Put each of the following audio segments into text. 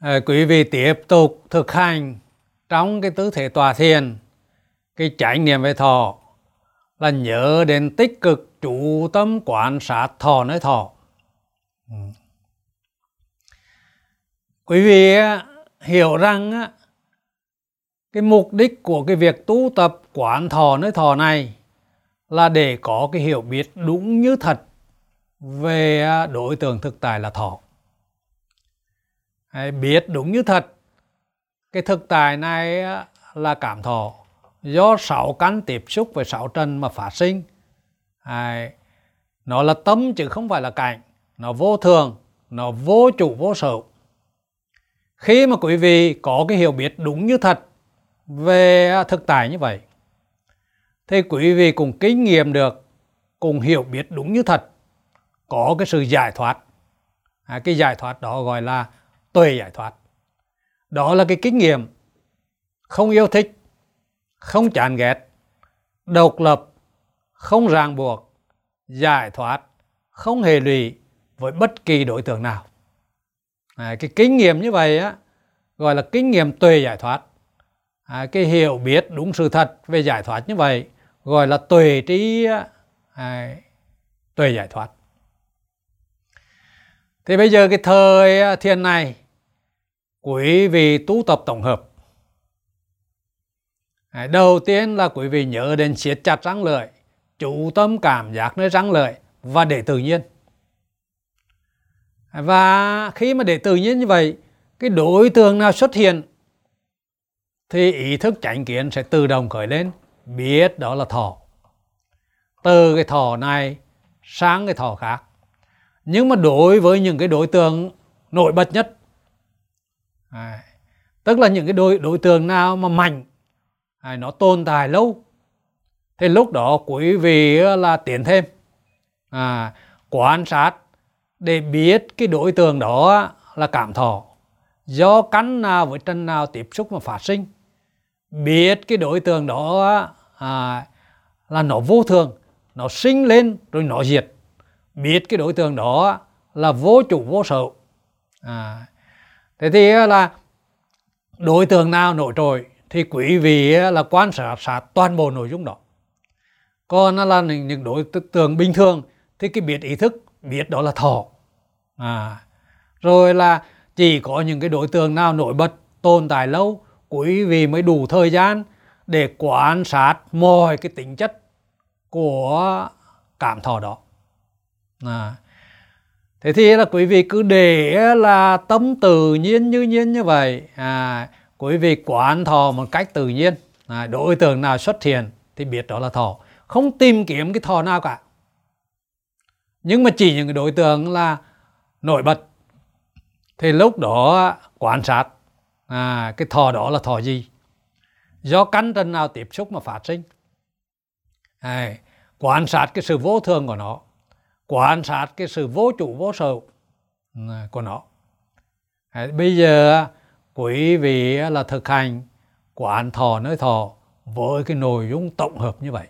À, quý vị tiếp tục thực hành trong cái tư thế tòa thiền cái trải nghiệm về thọ là nhớ đến tích cực chủ tâm quan sát thọ nơi thọ. Ừ. Quý vị ờ, hiểu rằng ờ, cái mục đích của cái việc tu tập quán thọ nơi thọ này là để có cái hiểu biết đúng như thật về đối tượng thực tại là thọ. Đấy, biết đúng như thật. Cái thực tại này là cảm thọ. Do sáu căn tiếp xúc với sáu trần mà phát sinh. Đấy, nó là tâm chứ không phải là cảnh. Nó vô thường nó vô chủ vô sở. Khi mà quý vị có cái hiểu biết đúng như thật về à, thực tại như vậy thì quý vị cùng kinh nghiệm được cùng hiểu biết đúng như thật. Có cái sự giải thoát. À, cái giải thoát đó gọi là tuệ giải thoát. Đó là cái kinh nghiệm. Không yêu thích không chán ghét độc lập không ràng buộc giải thoát không hề lụy với bất kỳ đối tượng nào. À, cái kinh nghiệm như vậy á gọi là kinh nghiệm tuệ giải thoát. À, cái hiểu biết đúng sự thật về giải thoát như vậy gọi là tuệ trí à, tuệ giải thoát. Thì bây giờ cái thời thiền này quý vị tu tập tổng hợp. Đầu tiên là quý vị nhớ đến siết chặt răng lợi, chủ tâm cảm giác nơi răng lợi và để tự nhiên. Và khi mà để tự nhiên như vậy, cái đối tượng nào xuất hiện thì ý thức chánh kiến sẽ tự động khởi lên, biết đó là thọ. Từ cái thọ này sang cái thọ khác. Nhưng mà đối với những cái đối tượng nổi bật nhất à, tức là những cái đối đối tượng nào mà mạnh à, nó tồn tại lâu thì lúc đó quý vị là tiến thêm. À, quan sát để biết cái đối tượng đó là cảm thọ. Do cắn nào với chân nào tiếp xúc mà phát sinh biết cái đối tượng đó à, là nó vô thường nó sinh lên rồi nó diệt. Biết cái đối tượng đó là vô chủ vô sở. À, thế thì là đối tượng nào nổi trội thì quý vị là quan sát sát toàn bộ nội dung đó còn là những đối tượng bình thường thì cái biết ý thức biết đó là thọ à, rồi là chỉ có những cái đối tượng nào nổi bật tồn tại lâu quý vị mới đủ thời gian để quan sát mọi cái tính chất của cảm thọ đó à thế thì là quý vị cứ để là tâm tự nhiên như nhiên như vậy. À, quý vị quán thọ một cách tự nhiên. À, đối tượng nào xuất hiện thì biết đó là thọ. Không tìm kiếm cái thọ nào cả. Nhưng mà chỉ những cái đối tượng là nổi bật. Thì lúc đó quan sát à, cái thọ đó là thọ gì? Do căn trần nào tiếp xúc mà phát sinh? À, quan sát cái sự vô thường của nó quan sát cái sự vô chủ vô sở của nó. Bây giờ, quý vị là thực hành quán thọ nơi thọ với cái nội dung tổng hợp như vậy.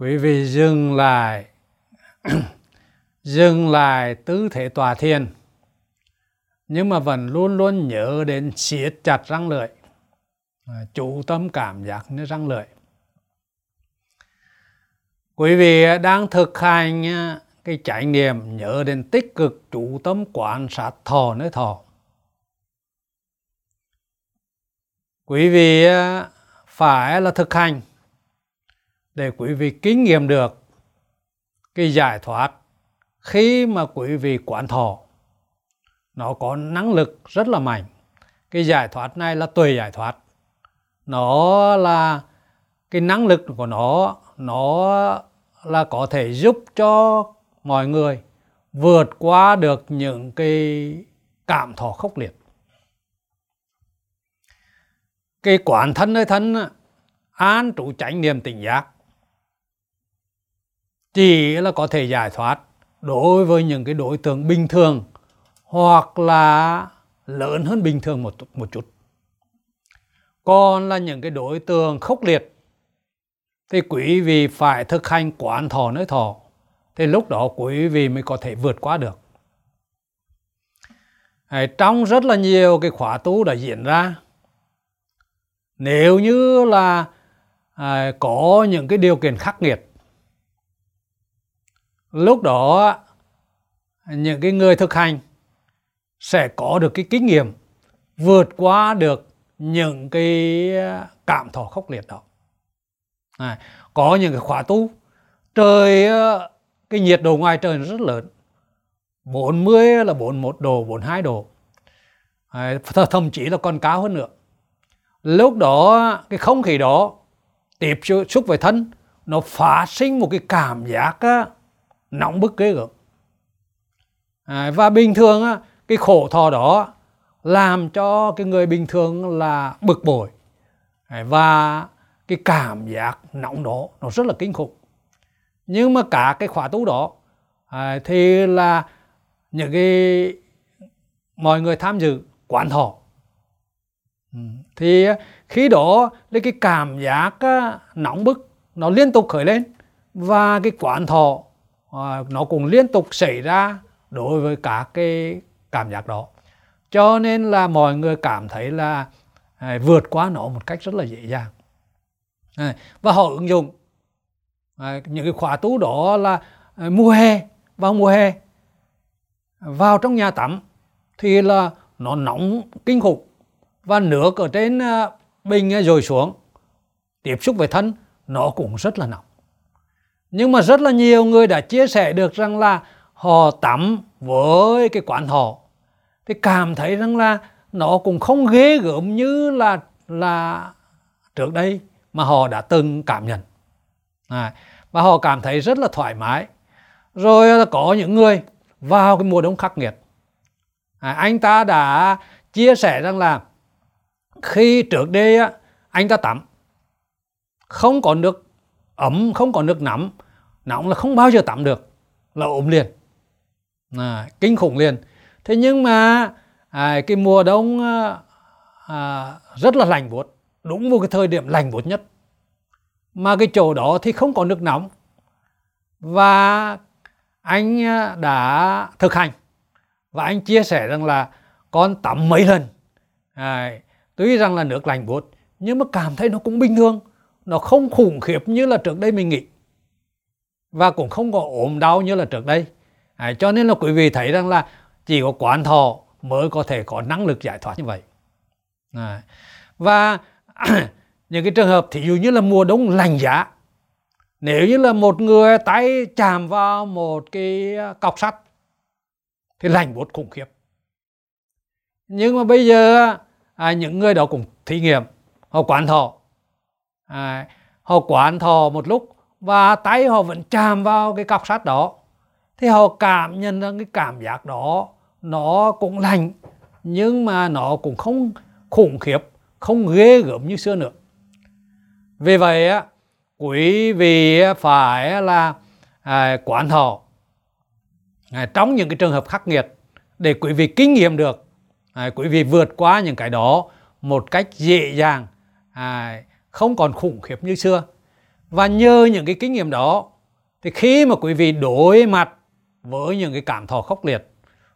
Quý vị dừng lại. Dừng lại tư thế tòa thiền. Nhưng mà vẫn luôn luôn nhớ đến siết chặt răng lưỡi. À, chú chủ tâm cảm giác như răng lưỡi. Quý vị đang thực hành à, cái trải nghiệm nhớ đến tích cực chủ tâm quan sát thọ nơi thọ. Quý vị à, phải là thực hành để quý vị kinh nghiệm được cái giải thoát khi mà quý vị quán thọ. Nó có năng lực rất là mạnh. Cái giải thoát này là tùy giải thoát. Nó là cái năng lực của nó nó là có thể giúp cho mọi người vượt qua được những cái cảm thọ khốc liệt. Cái quán thân nơi thân an trụ chánh niệm tỉnh giác chỉ là có thể giải thoát đối với những cái đối tượng bình thường hoặc là lớn hơn bình thường một một chút. Còn là những cái đối tượng khốc liệt thì quý vị phải thực hành quán thọ nơi thọ thì lúc đó quý vị mới có thể vượt qua được. Trong rất là nhiều cái khóa tu đã diễn ra nếu như là à, có những cái điều kiện khắc nghiệt lúc đó những cái người thực hành sẽ có được cái kinh nghiệm vượt qua được những cái cảm thọ khốc liệt đó. À, có những cái khóa tu trời cái nhiệt độ ngoài trời rất lớn. 40 là 41 độ 42 độ. À, thậm chí là còn cao hơn nữa. Lúc đó cái không khí đó tiếp xúc với thân nó phát sinh một cái cảm giác á, nóng bức ghê gớm. À, và bình thường á, cái khổ thọ đó làm cho cái người bình thường là bực bội. À, và cái cảm giác nóng đó nó rất là kinh khủng. Nhưng mà cả cái khóa tu đó à, thì là những cái mọi người tham dự quán thọ. Ừ, thì khi đó lấy cái cảm giác à, nóng bức nó liên tục khởi lên. Và cái quán thọ à, nó cũng liên tục xảy ra đối với cả cái cảm giác đó. Cho nên là mọi người cảm thấy là à, vượt qua nó một cách rất là dễ dàng. À, và họ ứng dụng à, những cái khóa tu đó là à, mùa hè vào mùa hè vào trong nhà tắm thì là nó nóng kinh khủng và nước ở trên à, bình à, rồi xuống. Tiếp xúc với thân nó cũng rất là nóng nhưng mà rất là nhiều người đã chia sẻ được rằng là họ tắm với cái quán họ. Thì cảm thấy rằng là nó cũng không ghê gớm như là là trước đây mà họ đã từng cảm nhận. À, và họ cảm thấy rất là thoải mái. Rồi là có những người vào cái mùa đông khắc nghiệt. À, anh ta đã chia sẻ rằng là khi trước đây á, anh ta tắm không có nước ấm không có nước nóng. Nóng là không bao giờ tắm được là ốm liền. À, kinh khủng liền. Thế nhưng mà à, cái mùa đông à, à rất là lạnh buốt đúng vào cái thời điểm lạnh buốt nhất. Mà cái chỗ đó thì không có nước nóng. Và anh à, đã thực hành. Và anh chia sẻ rằng là con tắm mấy lần. À, tuy rằng là nước lạnh buốt nhưng mà cảm thấy nó cũng bình thường nó không khủng khiếp như là trước đây mình nghĩ. Và cũng không có ốm đau như là trước đây. À, cho nên là quý vị thấy rằng là chỉ có quán thọ mới có thể có năng lực giải thoát như vậy. À, và những cái trường hợp thí dụ như là mùa đông lạnh giá nếu như là một người tay chạm vào một cái cọc sắt thì lạnh buốt khủng khiếp. Nhưng mà bây giờ à, những người đó cũng thí nghiệm họ quán thọ à, họ quán thọ một lúc và tay họ vẫn chạm vào cái cọc sắt đó. Thì họ cảm nhận ra cái cảm giác đó nó cũng lành nhưng mà nó cũng không khủng khiếp không ghê gớm như xưa nữa. Vì vậy á quý vị phải là à, quán thọ. À, trong những cái trường hợp khắc nghiệt để quý vị kinh nghiệm được à, quý vị vượt qua những cái đó một cách dễ dàng à, không còn khủng khiếp như xưa. Và nhờ những cái kinh nghiệm đó thì khi mà quý vị đối mặt với những cái cảm thọ khốc liệt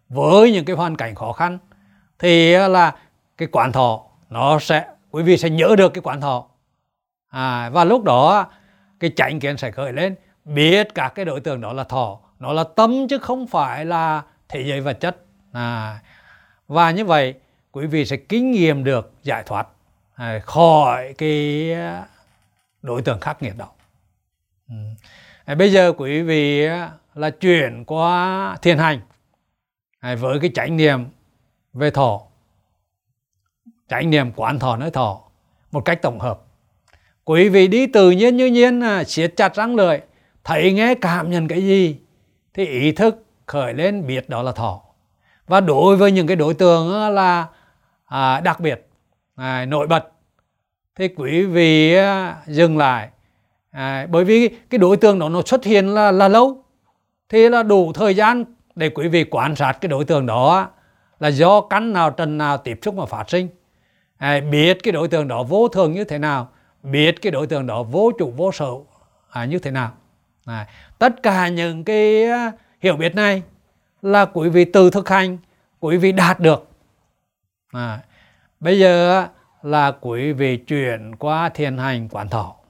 với những cái hoàn cảnh khó khăn thì là cái quán thọ nó sẽ quý vị sẽ nhớ được cái quán thọ. À, và lúc đó cái chánh kiến sẽ khởi lên. Biết cả cái đối tượng đó là thọ nó là tâm chứ không phải là thế giới vật chất. À, và như vậy quý vị sẽ kinh nghiệm được giải thoát. À, khỏi cái đối tượng khắc nghiệt đó. Ừ. À, bây giờ quý vị là chuyển qua thiền hành à, với cái chánh niệm về thọ chánh niệm quán thọ nơi thọ một cách tổng hợp. Quý vị đi tự nhiên như nhiên siết chặt răng lưỡi thấy nghe cảm nhận cái gì thì ý thức khởi lên biết đó là thọ. Và đối với những cái đối tượng là à, đặc biệt à, nổi bật thì quý vị dừng lại. À, bởi vì cái đối tượng đó nó xuất hiện là là lâu. Thì là đủ thời gian để quý vị quan sát cái đối tượng đó là do cắn nào trần nào tiếp xúc mà phát sinh. À, biết cái đối tượng đó vô thường như thế nào biết cái đối tượng đó vô chủ vô sở à, như thế nào. À, tất cả những cái hiểu biết này là quý vị từ thực hành quý vị đạt được. À, bây giờ là quý vị chuyển qua thiền hành quán thọ.